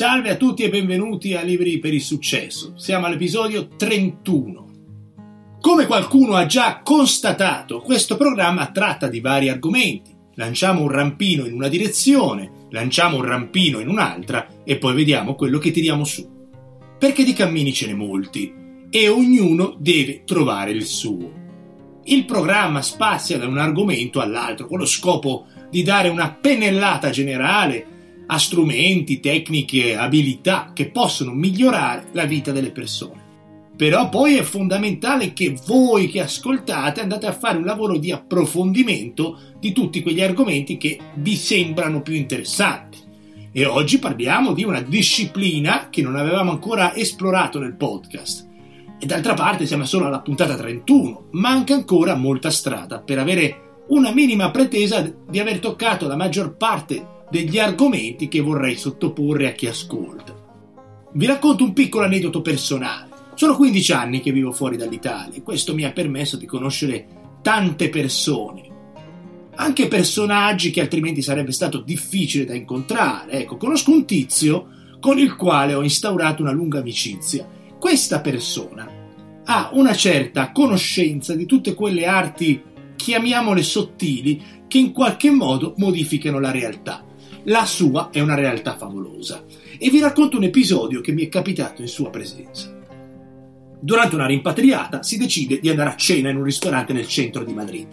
Salve a tutti e benvenuti a Libri per il Successo. Siamo all'episodio 31. Come qualcuno ha già constatato, questo programma tratta di vari argomenti. Lanciamo un rampino in una direzione, lanciamo un rampino in un'altra e poi vediamo quello che tiriamo su. Perché di cammini ce ne molti e ognuno deve trovare il suo. Il programma spazia da un argomento all'altro con lo scopo di dare una pennellata generale a strumenti, tecniche, abilità che possono migliorare la vita delle persone. Però poi è fondamentale che voi che ascoltate andate a fare un lavoro di approfondimento di tutti quegli argomenti che vi sembrano più interessanti. E oggi parliamo di una disciplina che non avevamo ancora esplorato nel podcast. E d'altra parte siamo solo alla puntata 31, manca ancora molta strada per avere una minima pretesa di aver toccato la maggior parte degli argomenti che vorrei sottoporre a chi ascolta. Vi racconto un piccolo aneddoto personale. Sono 15 anni che vivo fuori dall'Italia e questo mi ha permesso di conoscere tante persone, anche personaggi che altrimenti sarebbe stato difficile da incontrare. Ecco, conosco un tizio con il quale ho instaurato una lunga amicizia. Questa persona ha una certa conoscenza di tutte quelle arti chiamiamole sottili, che in qualche modo modificano la realtà. La sua è una realtà favolosa. E vi racconto un episodio che mi è capitato in sua presenza. Durante una rimpatriata si decide di andare a cena in un ristorante nel centro di Madrid.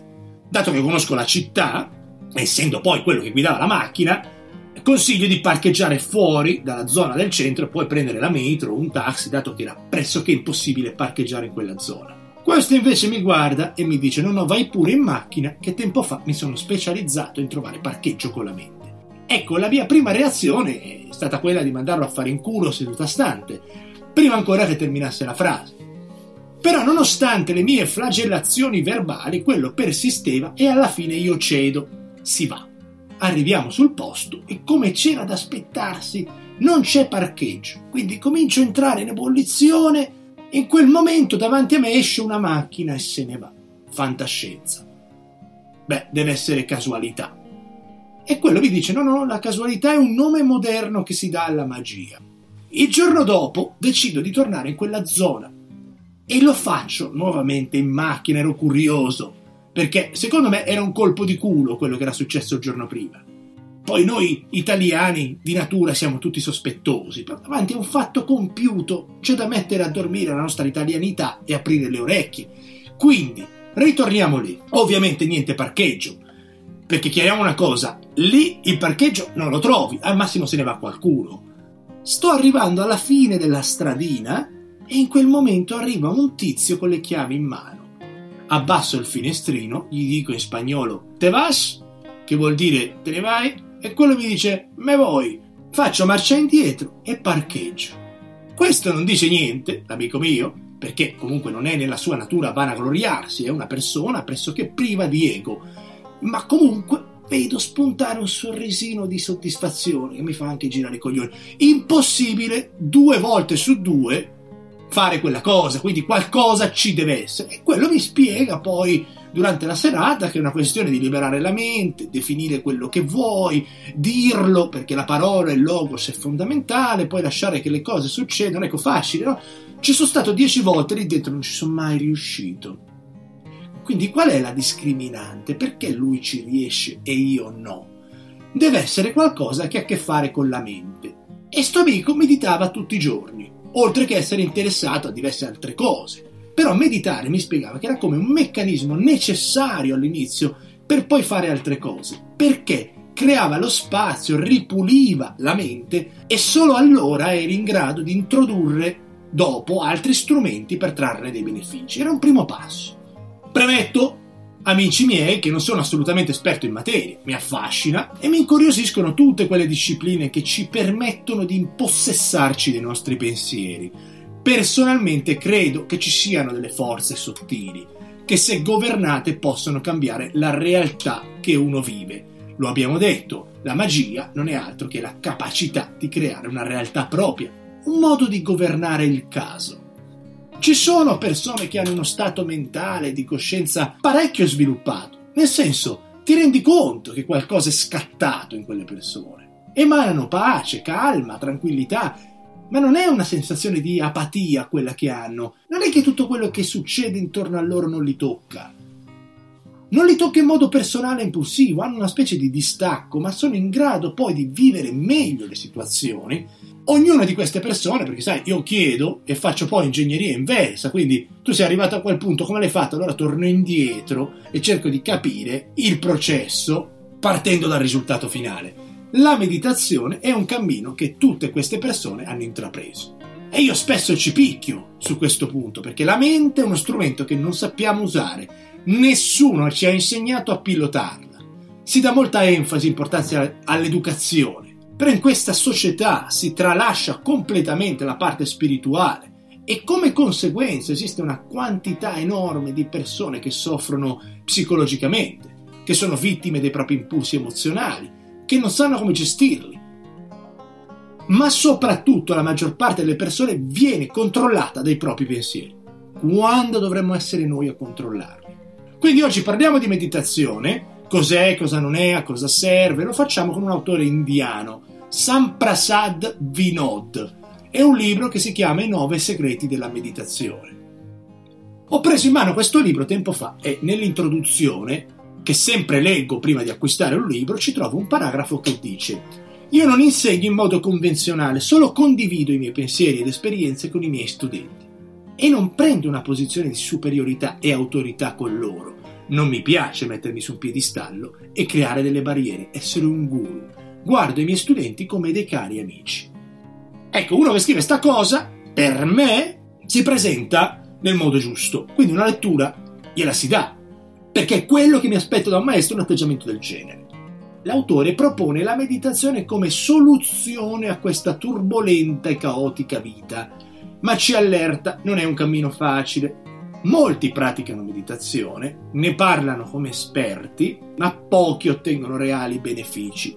Dato che conosco la città, essendo poi quello che guidava la macchina, consiglio di parcheggiare fuori dalla zona del centro e poi prendere la metro o un taxi, dato che era pressoché impossibile parcheggiare in quella zona. Questo invece mi guarda e mi dice: No, no, vai pure in macchina, che tempo fa mi sono specializzato in trovare parcheggio con la mente. Ecco, la mia prima reazione è stata quella di mandarlo a fare in culo seduta stante, prima ancora che terminasse la frase. Però, nonostante le mie flagellazioni verbali, quello persisteva e alla fine io cedo. Si va. Arriviamo sul posto e come c'era da aspettarsi, non c'è parcheggio. Quindi comincio a entrare in ebollizione in quel momento davanti a me esce una macchina e se ne va. Fantascienza. Beh, deve essere casualità. E quello mi dice: no, no, la casualità è un nome moderno che si dà alla magia. Il giorno dopo decido di tornare in quella zona e lo faccio nuovamente in macchina, ero curioso, perché secondo me era un colpo di culo quello che era successo il giorno prima. Poi noi italiani di natura siamo tutti sospettosi, però davanti a un fatto compiuto c'è da mettere a dormire la nostra italianità e aprire le orecchie. Quindi, ritorniamo lì. Ovviamente niente parcheggio, perché chiariamo una cosa, lì il parcheggio non lo trovi, al massimo se ne va qualcuno. Sto arrivando alla fine della stradina e in quel momento arriva un tizio con le chiavi in mano. Abbasso il finestrino, gli dico in spagnolo Te vas? Che vuol dire te ne vai? e quello mi dice me vuoi, faccio marcia indietro e parcheggio. Questo non dice niente, l'amico mio, perché comunque non è nella sua natura vanagloriarsi, è una persona pressoché priva di ego, ma comunque vedo spuntare un sorrisino di soddisfazione che mi fa anche girare i coglioni. Impossibile due volte su due fare quella cosa, quindi qualcosa ci deve essere. E quello mi spiega poi durante la serata che è una questione di liberare la mente, definire quello che vuoi, dirlo perché la parola e il logos è fondamentale, poi lasciare che le cose succedano, ecco facile, no? Ci sono stato dieci volte lì dentro, non ci sono mai riuscito. Quindi qual è la discriminante? Perché lui ci riesce e io no? Deve essere qualcosa che ha a che fare con la mente. E sto amico meditava tutti i giorni, oltre che essere interessato a diverse altre cose. Però meditare mi spiegava che era come un meccanismo necessario all'inizio per poi fare altre cose. Perché? creava lo spazio, ripuliva la mente e solo allora eri in grado di introdurre dopo altri strumenti per trarre dei benefici. Era un primo passo. Premetto, amici miei, che non sono assolutamente esperto in materia, mi affascina e mi incuriosiscono tutte quelle discipline che ci permettono di impossessarci dei nostri pensieri Personalmente credo che ci siano delle forze sottili che se governate possono cambiare la realtà che uno vive. Lo abbiamo detto, la magia non è altro che la capacità di creare una realtà propria, un modo di governare il caso. Ci sono persone che hanno uno stato mentale di coscienza parecchio sviluppato, nel senso ti rendi conto che qualcosa è scattato in quelle persone. Emanano pace, calma, tranquillità, ma non è una sensazione di apatia quella che hanno, non è che tutto quello che succede intorno a loro non li tocca. Non li tocca in modo personale e impulsivo, hanno una specie di distacco, ma sono in grado poi di vivere meglio le situazioni. Ognuna di queste persone, perché sai, io chiedo e faccio poi ingegneria inversa, quindi tu sei arrivato a quel punto, come l'hai fatto? Allora torno indietro e cerco di capire il processo partendo dal risultato finale. La meditazione è un cammino che tutte queste persone hanno intrapreso. E io spesso ci picchio su questo punto, perché la mente è uno strumento che non sappiamo usare. Nessuno ci ha insegnato a pilotarla. Si dà molta enfasi e importanza all'educazione, però in questa società si tralascia completamente la parte spirituale e come conseguenza esiste una quantità enorme di persone che soffrono psicologicamente, che sono vittime dei propri impulsi emozionali, che non sanno come gestirli. Ma soprattutto la maggior parte delle persone viene controllata dai propri pensieri, quando dovremmo essere noi a controllarli. Quindi oggi parliamo di meditazione, cos'è, cosa non è, a cosa serve, lo facciamo con un autore indiano, Samprasad Vinod. È un libro che si chiama I nove segreti della meditazione. Ho preso in mano questo libro tempo fa e nell'introduzione che sempre leggo prima di acquistare un libro, ci trovo un paragrafo che dice Io non insegno in modo convenzionale, solo condivido i miei pensieri ed esperienze con i miei studenti e non prendo una posizione di superiorità e autorità con loro. Non mi piace mettermi su un piedistallo e creare delle barriere, essere un guru. Guardo i miei studenti come dei cari amici. Ecco, uno che scrive sta cosa, per me, si presenta nel modo giusto. Quindi una lettura gliela si dà, perché è quello che mi aspetto da un maestro un atteggiamento del genere. L'autore propone la meditazione come soluzione a questa turbolenta e caotica vita, ma ci allerta, non è un cammino facile. Molti praticano meditazione, ne parlano come esperti, ma pochi ottengono reali benefici.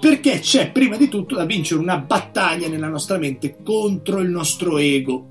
Perché c'è prima di tutto da vincere una battaglia nella nostra mente contro il nostro ego.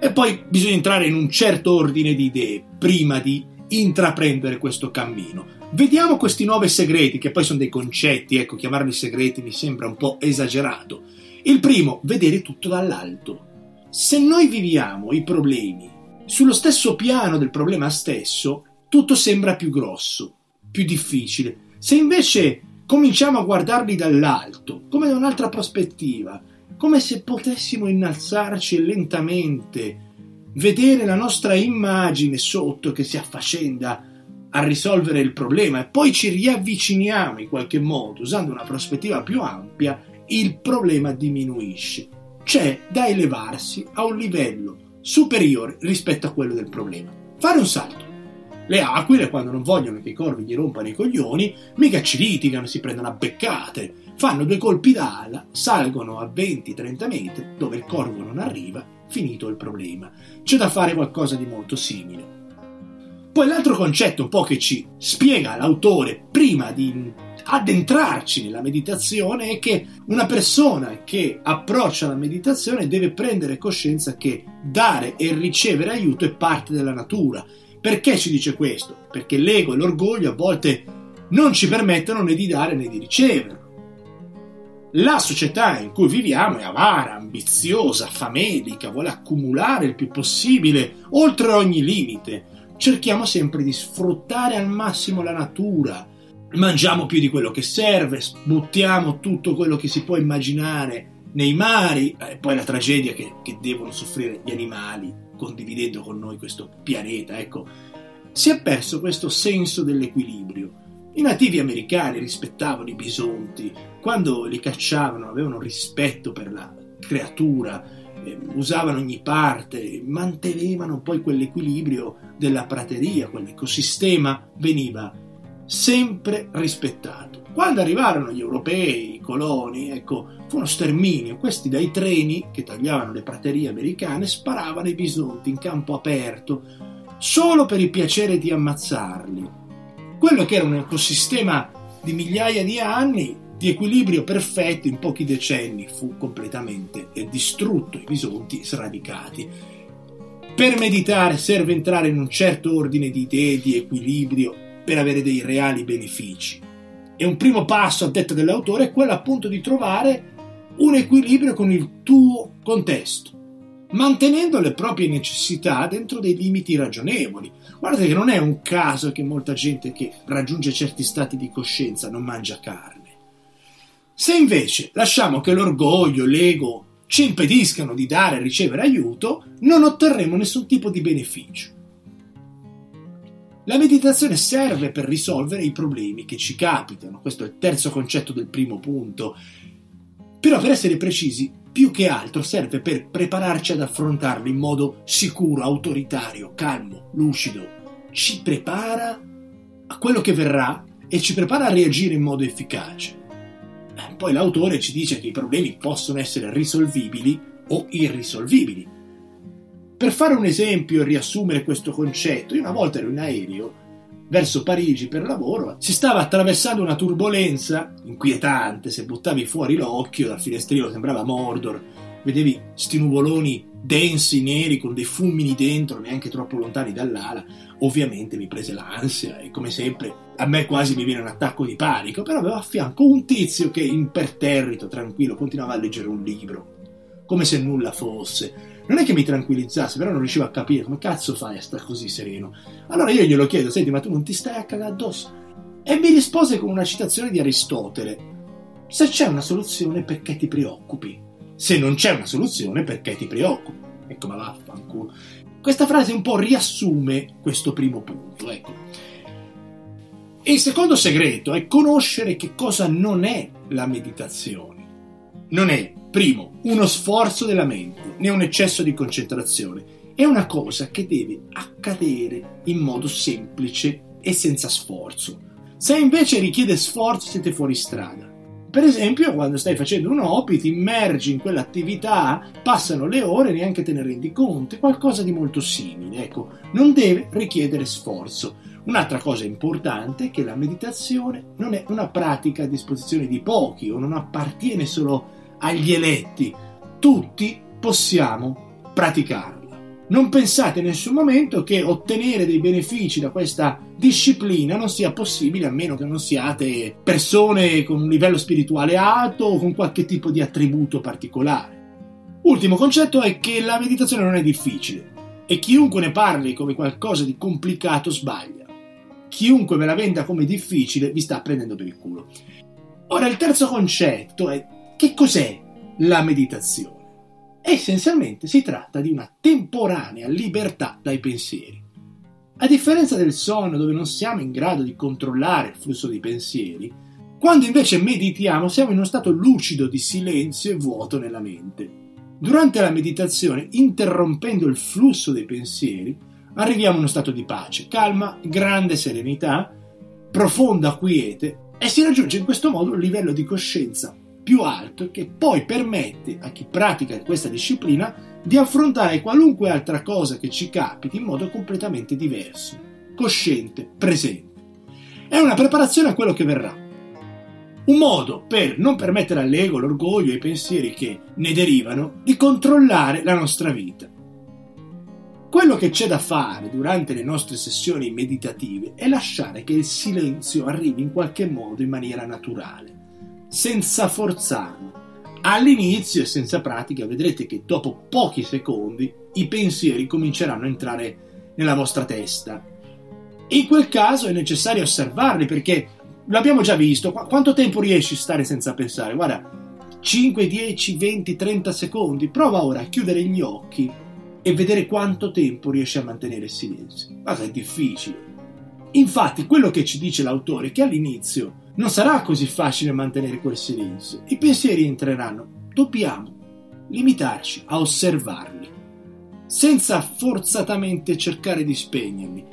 E poi bisogna entrare in un certo ordine di idee prima di intraprendere questo cammino. Vediamo questi nove segreti, che poi sono dei concetti, ecco, chiamarli segreti mi sembra un po' esagerato. Il primo, vedere tutto dall'alto. Se noi viviamo i problemi sullo stesso piano del problema stesso, tutto sembra più grosso, più difficile. Se invece cominciamo a guardarli dall'alto, come da un'altra prospettiva, come se potessimo innalzarci lentamente vedere la nostra immagine sotto che si affacenda a risolvere il problema e poi ci riavviciniamo in qualche modo usando una prospettiva più ampia, il problema diminuisce. C'è da elevarsi a un livello superiore rispetto a quello del problema. Fare un salto. Le aquile, quando non vogliono che i corvi gli rompano i coglioni, mica ci litigano, si prendono a beccate, fanno due colpi d'ala, salgono a 20-30 metri dove il corvo non arriva finito il problema. C'è da fare qualcosa di molto simile. Poi l'altro concetto un po' che ci spiega l'autore prima di addentrarci nella meditazione è che una persona che approccia la meditazione deve prendere coscienza che dare e ricevere aiuto è parte della natura. Perché ci dice questo? Perché l'ego e l'orgoglio a volte non ci permettono né di dare né di ricevere. La società in cui viviamo è avara, ambiziosa, famelica, vuole accumulare il più possibile, oltre ogni limite. Cerchiamo sempre di sfruttare al massimo la natura. Mangiamo più di quello che serve, buttiamo tutto quello che si può immaginare nei mari, e poi la tragedia che, che devono soffrire gli animali condividendo con noi questo pianeta. Ecco, si è perso questo senso dell'equilibrio. I nativi americani rispettavano i bisonti, quando li cacciavano avevano rispetto per la creatura, eh, usavano ogni parte, mantenevano poi quell'equilibrio della prateria, quell'ecosistema veniva sempre rispettato. Quando arrivarono gli europei, i coloni, ecco, fu uno sterminio. Questi dai treni che tagliavano le praterie americane sparavano i bisonti in campo aperto solo per il piacere di ammazzarli quello che era un ecosistema di migliaia di anni di equilibrio perfetto in pochi decenni fu completamente distrutto, i bisonti sradicati. Per meditare serve entrare in un certo ordine di idee, di equilibrio, per avere dei reali benefici. E un primo passo a detta dell'autore è quello appunto di trovare un equilibrio con il tuo contesto mantenendo le proprie necessità dentro dei limiti ragionevoli. Guardate che non è un caso che molta gente che raggiunge certi stati di coscienza non mangia carne. Se invece lasciamo che l'orgoglio, l'ego ci impediscano di dare e ricevere aiuto, non otterremo nessun tipo di beneficio. La meditazione serve per risolvere i problemi che ci capitano, questo è il terzo concetto del primo punto, però per essere precisi, più che altro serve per prepararci ad affrontarli in modo sicuro, autoritario, calmo, lucido. Ci prepara a quello che verrà e ci prepara a reagire in modo efficace. Poi l'autore ci dice che i problemi possono essere risolvibili o irrisolvibili. Per fare un esempio e riassumere questo concetto, io una volta ero in aereo verso Parigi per lavoro, si stava attraversando una turbolenza inquietante, se buttavi fuori l'occhio dal finestrino sembrava Mordor, vedevi sti nuvoloni densi, neri, con dei fulmini dentro, neanche troppo lontani dall'ala, ovviamente mi prese l'ansia e come sempre a me quasi mi viene un attacco di panico, però avevo a fianco un tizio che imperterrito, tranquillo, continuava a leggere un libro, come se nulla fosse non è che mi tranquillizzasse, però non riuscivo a capire come cazzo fai a stare così sereno. Allora io glielo chiedo, senti, ma tu non ti stai a cagare addosso? E mi rispose con una citazione di Aristotele. Se c'è una soluzione, perché ti preoccupi? Se non c'è una soluzione, perché ti preoccupi? Ecco, ma vaffanculo. Questa frase un po' riassume questo primo punto, ecco. il secondo segreto è conoscere che cosa non è la meditazione. Non è Primo, uno sforzo della mente, né un eccesso di concentrazione. È una cosa che deve accadere in modo semplice e senza sforzo. Se invece richiede sforzo siete fuori strada. Per esempio, quando stai facendo un hobby, ti immergi in quell'attività, passano le ore e neanche te ne rendi conto, qualcosa di molto simile, ecco, non deve richiedere sforzo. Un'altra cosa importante è che la meditazione non è una pratica a disposizione di pochi o non appartiene solo agli eletti. Tutti possiamo praticarla. Non pensate in nessun momento che ottenere dei benefici da questa disciplina non sia possibile a meno che non siate persone con un livello spirituale alto o con qualche tipo di attributo particolare. Ultimo concetto è che la meditazione non è difficile e chiunque ne parli come qualcosa di complicato sbaglia. Chiunque ve la venda come difficile vi sta prendendo per il culo. Ora il terzo concetto è che cos'è la meditazione? Essenzialmente si tratta di una temporanea libertà dai pensieri. A differenza del sonno dove non siamo in grado di controllare il flusso dei pensieri, quando invece meditiamo siamo in uno stato lucido di silenzio e vuoto nella mente. Durante la meditazione, interrompendo il flusso dei pensieri, arriviamo a uno stato di pace, calma, grande serenità, profonda quiete e si raggiunge in questo modo un livello di coscienza più alto che poi permette a chi pratica questa disciplina di affrontare qualunque altra cosa che ci capiti in modo completamente diverso, cosciente, presente. È una preparazione a quello che verrà. Un modo per non permettere all'ego, l'orgoglio e i pensieri che ne derivano di controllare la nostra vita. Quello che c'è da fare durante le nostre sessioni meditative è lasciare che il silenzio arrivi in qualche modo in maniera naturale senza forzarlo. All'inizio e senza pratica vedrete che dopo pochi secondi i pensieri cominceranno a entrare nella vostra testa. In quel caso è necessario osservarli perché l'abbiamo già visto. Qu- quanto tempo riesci a stare senza pensare? Guarda, 5, 10, 20, 30 secondi. Prova ora a chiudere gli occhi e vedere quanto tempo riesci a mantenere il silenzio. Guarda, è difficile. Infatti, quello che ci dice l'autore è che all'inizio non sarà così facile mantenere quel silenzio. I pensieri entreranno. Dobbiamo limitarci a osservarli, senza forzatamente cercare di spegnerli.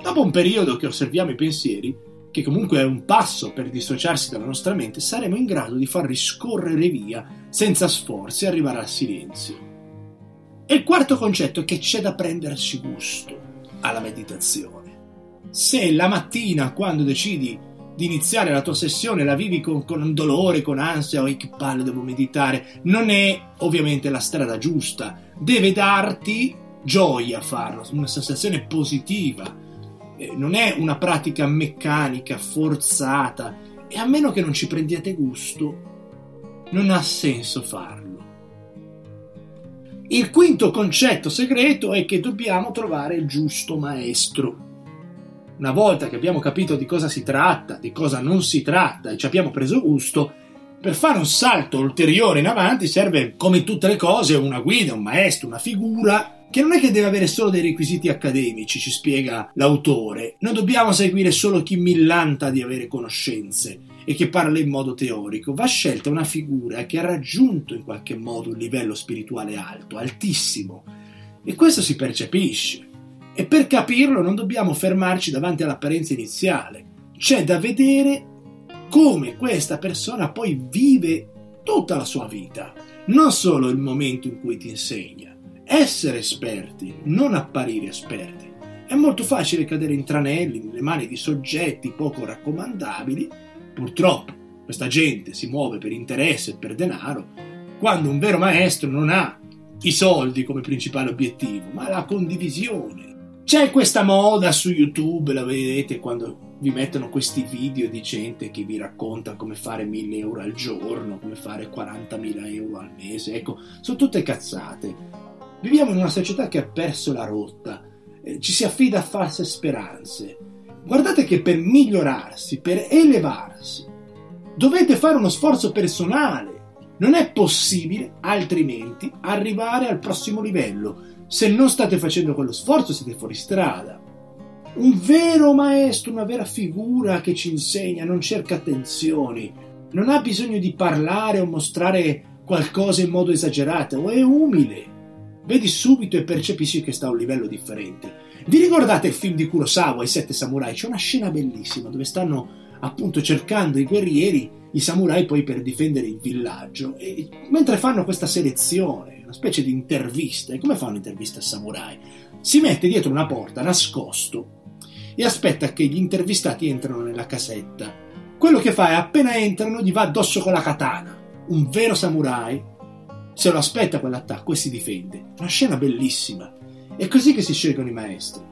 Dopo un periodo che osserviamo i pensieri, che comunque è un passo per dissociarsi dalla nostra mente, saremo in grado di farli scorrere via senza sforzi e arrivare al silenzio. E il quarto concetto è che c'è da prendersi gusto alla meditazione. Se la mattina, quando decidi di iniziare la tua sessione la vivi con, con dolore, con ansia, o che palle devo meditare, non è ovviamente la strada giusta. Deve darti gioia farlo, una sensazione positiva. Eh, non è una pratica meccanica, forzata E a meno che non ci prendiate gusto, non ha senso farlo. Il quinto concetto segreto è che dobbiamo trovare il giusto maestro. Una volta che abbiamo capito di cosa si tratta, di cosa non si tratta e ci abbiamo preso gusto, per fare un salto ulteriore in avanti serve, come tutte le cose, una guida, un maestro, una figura che non è che deve avere solo dei requisiti accademici, ci spiega l'autore. Non dobbiamo seguire solo chi millanta di avere conoscenze e che parla in modo teorico. Va scelta una figura che ha raggiunto in qualche modo un livello spirituale alto, altissimo. E questo si percepisce. E per capirlo non dobbiamo fermarci davanti all'apparenza iniziale. C'è da vedere come questa persona poi vive tutta la sua vita, non solo il momento in cui ti insegna essere esperti, non apparire esperti. È molto facile cadere in tranelli nelle mani di soggetti poco raccomandabili. Purtroppo questa gente si muove per interesse e per denaro, quando un vero maestro non ha i soldi come principale obiettivo, ma la condivisione. C'è questa moda su YouTube, la vedete quando vi mettono questi video di gente che vi racconta come fare 1000 euro al giorno, come fare 40.000 euro al mese. Ecco, sono tutte cazzate. Viviamo in una società che ha perso la rotta, eh, ci si affida a false speranze. Guardate che per migliorarsi, per elevarsi, dovete fare uno sforzo personale. Non è possibile, altrimenti, arrivare al prossimo livello. Se non state facendo quello sforzo, siete fuori strada. Un vero maestro, una vera figura che ci insegna, non cerca attenzioni, non ha bisogno di parlare o mostrare qualcosa in modo esagerato, è umile vedi subito e percepisci che sta a un livello differente. Vi ricordate il film di Kurosawa, I Sette Samurai? C'è una scena bellissima dove stanno appunto cercando i guerrieri, i samurai poi per difendere il villaggio. E mentre fanno questa selezione, una specie di intervista, e come fanno un'intervista a samurai? Si mette dietro una porta, nascosto, e aspetta che gli intervistati entrano nella casetta. Quello che fa è appena entrano gli va addosso con la katana. Un vero samurai se lo aspetta quell'attacco e si difende. Una scena bellissima. È così che si scelgono i maestri.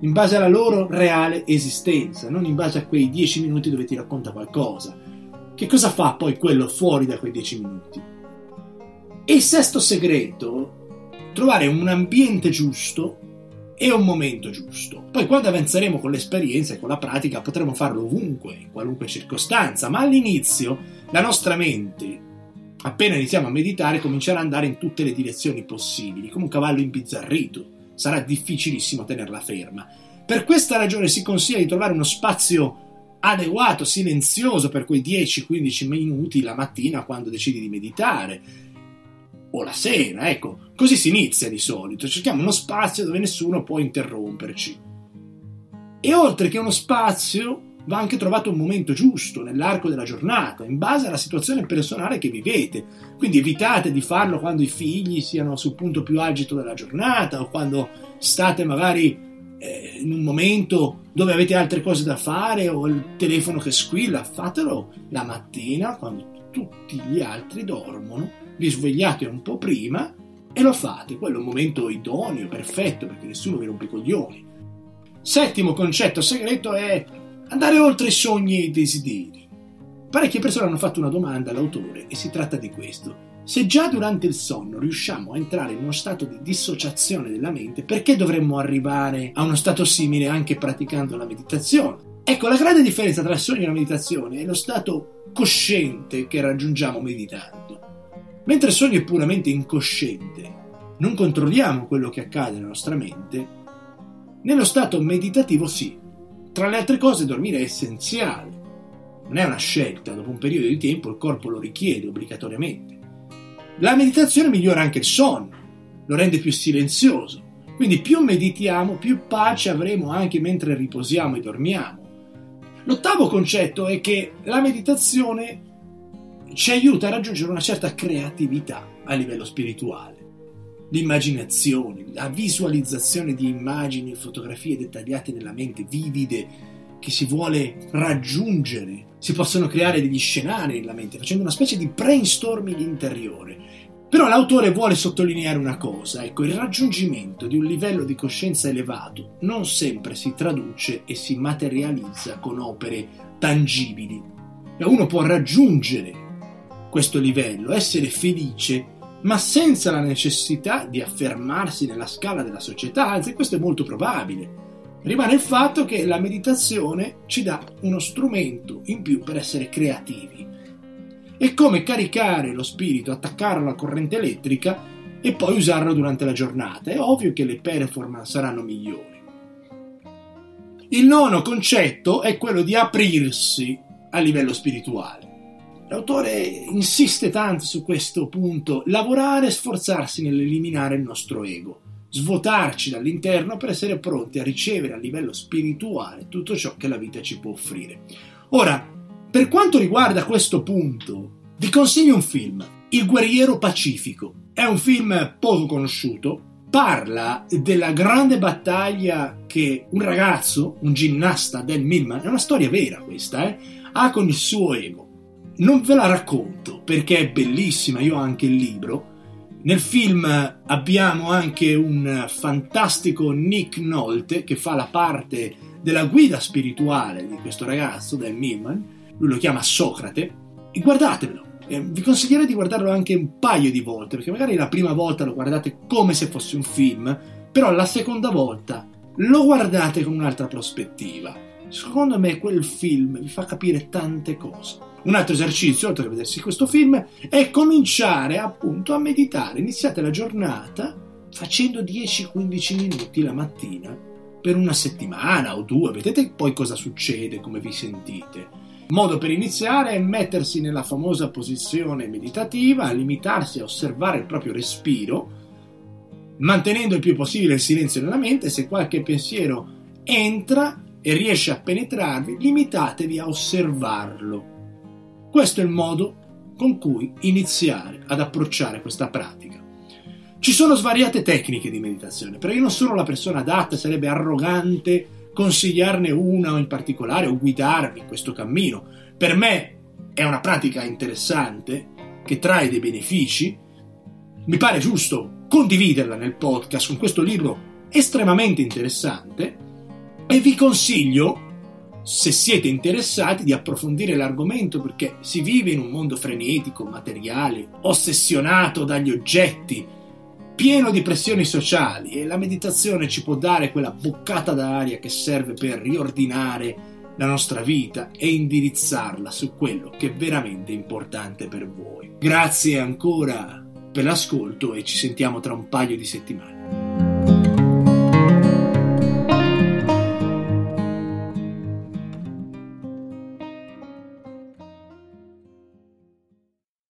In base alla loro reale esistenza, non in base a quei dieci minuti dove ti racconta qualcosa. Che cosa fa poi quello fuori da quei dieci minuti? E il sesto segreto, trovare un ambiente giusto e un momento giusto. Poi quando avanzeremo con l'esperienza e con la pratica potremo farlo ovunque, in qualunque circostanza, ma all'inizio la nostra mente appena iniziamo a meditare comincerà ad andare in tutte le direzioni possibili, come un cavallo imbizzarrito. Sarà difficilissimo tenerla ferma. Per questa ragione si consiglia di trovare uno spazio adeguato, silenzioso per quei 10-15 minuti la mattina quando decidi di meditare. O la sera, ecco. Così si inizia di solito. Cerchiamo uno spazio dove nessuno può interromperci. E oltre che uno spazio, va anche trovato un momento giusto nell'arco della giornata, in base alla situazione personale che vivete. Quindi evitate di farlo quando i figli siano sul punto più agito della giornata o quando state magari eh, in un momento dove avete altre cose da fare o il telefono che squilla. Fatelo la mattina quando tutti gli altri dormono, vi svegliate un po' prima e lo fate. Quello è un momento idoneo, perfetto, perché nessuno vi rompe i coglioni. Settimo concetto segreto è andare oltre i sogni e i desideri. Parecchie persone hanno fatto una domanda all'autore e si tratta di questo. Se già durante il sonno riusciamo a entrare in uno stato di dissociazione della mente, perché dovremmo arrivare a uno stato simile anche praticando la meditazione? Ecco, la grande differenza tra il sogno e la meditazione è lo stato cosciente che raggiungiamo meditando. Mentre il sogno è puramente incosciente, non controlliamo quello che accade nella nostra mente, nello stato meditativo sì, tra le altre cose dormire è essenziale. Non è una scelta, dopo un periodo di tempo il corpo lo richiede obbligatoriamente. La meditazione migliora anche il sonno, lo rende più silenzioso. Quindi più meditiamo, più pace avremo anche mentre riposiamo e dormiamo. L'ottavo concetto è che la meditazione ci aiuta a raggiungere una certa creatività a livello spirituale l'immaginazione, la visualizzazione di immagini e fotografie dettagliate nella mente, vivide, che si vuole raggiungere. Si possono creare degli scenari nella mente, facendo una specie di brainstorming interiore. Però l'autore vuole sottolineare una cosa, ecco, il raggiungimento di un livello di coscienza elevato non sempre si traduce e si materializza con opere tangibili uno può raggiungere questo livello, essere felice, ma senza la necessità di affermarsi nella scala della società, anzi questo è molto probabile. Rimane il fatto che la meditazione ci dà uno strumento in più per essere creativi. È come caricare lo spirito, attaccarlo alla corrente elettrica e poi usarlo durante la giornata. È ovvio che le performance saranno migliori. Il nono concetto è quello di aprirsi a livello spirituale. L'autore insiste tanto su questo punto, lavorare e sforzarsi nell'eliminare il nostro ego, svuotarci dall'interno per essere pronti a ricevere a livello spirituale tutto ciò che la vita ci può offrire. Ora, per quanto riguarda questo punto, vi consiglio un film, Il guerriero pacifico. È un film poco conosciuto, parla della grande battaglia che un ragazzo, un ginnasta del Milman, è una storia vera questa, eh, ha con il suo ego. Non ve la racconto perché è bellissima, io ho anche il libro. Nel film abbiamo anche un fantastico Nick Nolte che fa la parte della guida spirituale di questo ragazzo del Milman, lui lo chiama Socrate, guardatevelo, eh, vi consiglierei di guardarlo anche un paio di volte, perché magari la prima volta lo guardate come se fosse un film, però la seconda volta lo guardate con un'altra prospettiva. Secondo me quel film vi fa capire tante cose. Un altro esercizio, oltre a vedersi questo film, è cominciare appunto a meditare. Iniziate la giornata facendo 10-15 minuti la mattina per una settimana o due, vedete poi cosa succede, come vi sentite. Modo per iniziare è mettersi nella famosa posizione meditativa, limitarsi a osservare il proprio respiro, mantenendo il più possibile il silenzio nella mente. Se qualche pensiero entra e riesce a penetrarvi, limitatevi a osservarlo. Questo è il modo con cui iniziare ad approcciare questa pratica. Ci sono svariate tecniche di meditazione, però io non sono la persona adatta, sarebbe arrogante consigliarne una in particolare o guidarvi in questo cammino. Per me è una pratica interessante che trae dei benefici. Mi pare giusto condividerla nel podcast con questo libro estremamente interessante e vi consiglio se siete interessati di approfondire l'argomento perché si vive in un mondo frenetico, materiale, ossessionato dagli oggetti, pieno di pressioni sociali e la meditazione ci può dare quella boccata d'aria che serve per riordinare la nostra vita e indirizzarla su quello che è veramente importante per voi. Grazie ancora per l'ascolto e ci sentiamo tra un paio di settimane.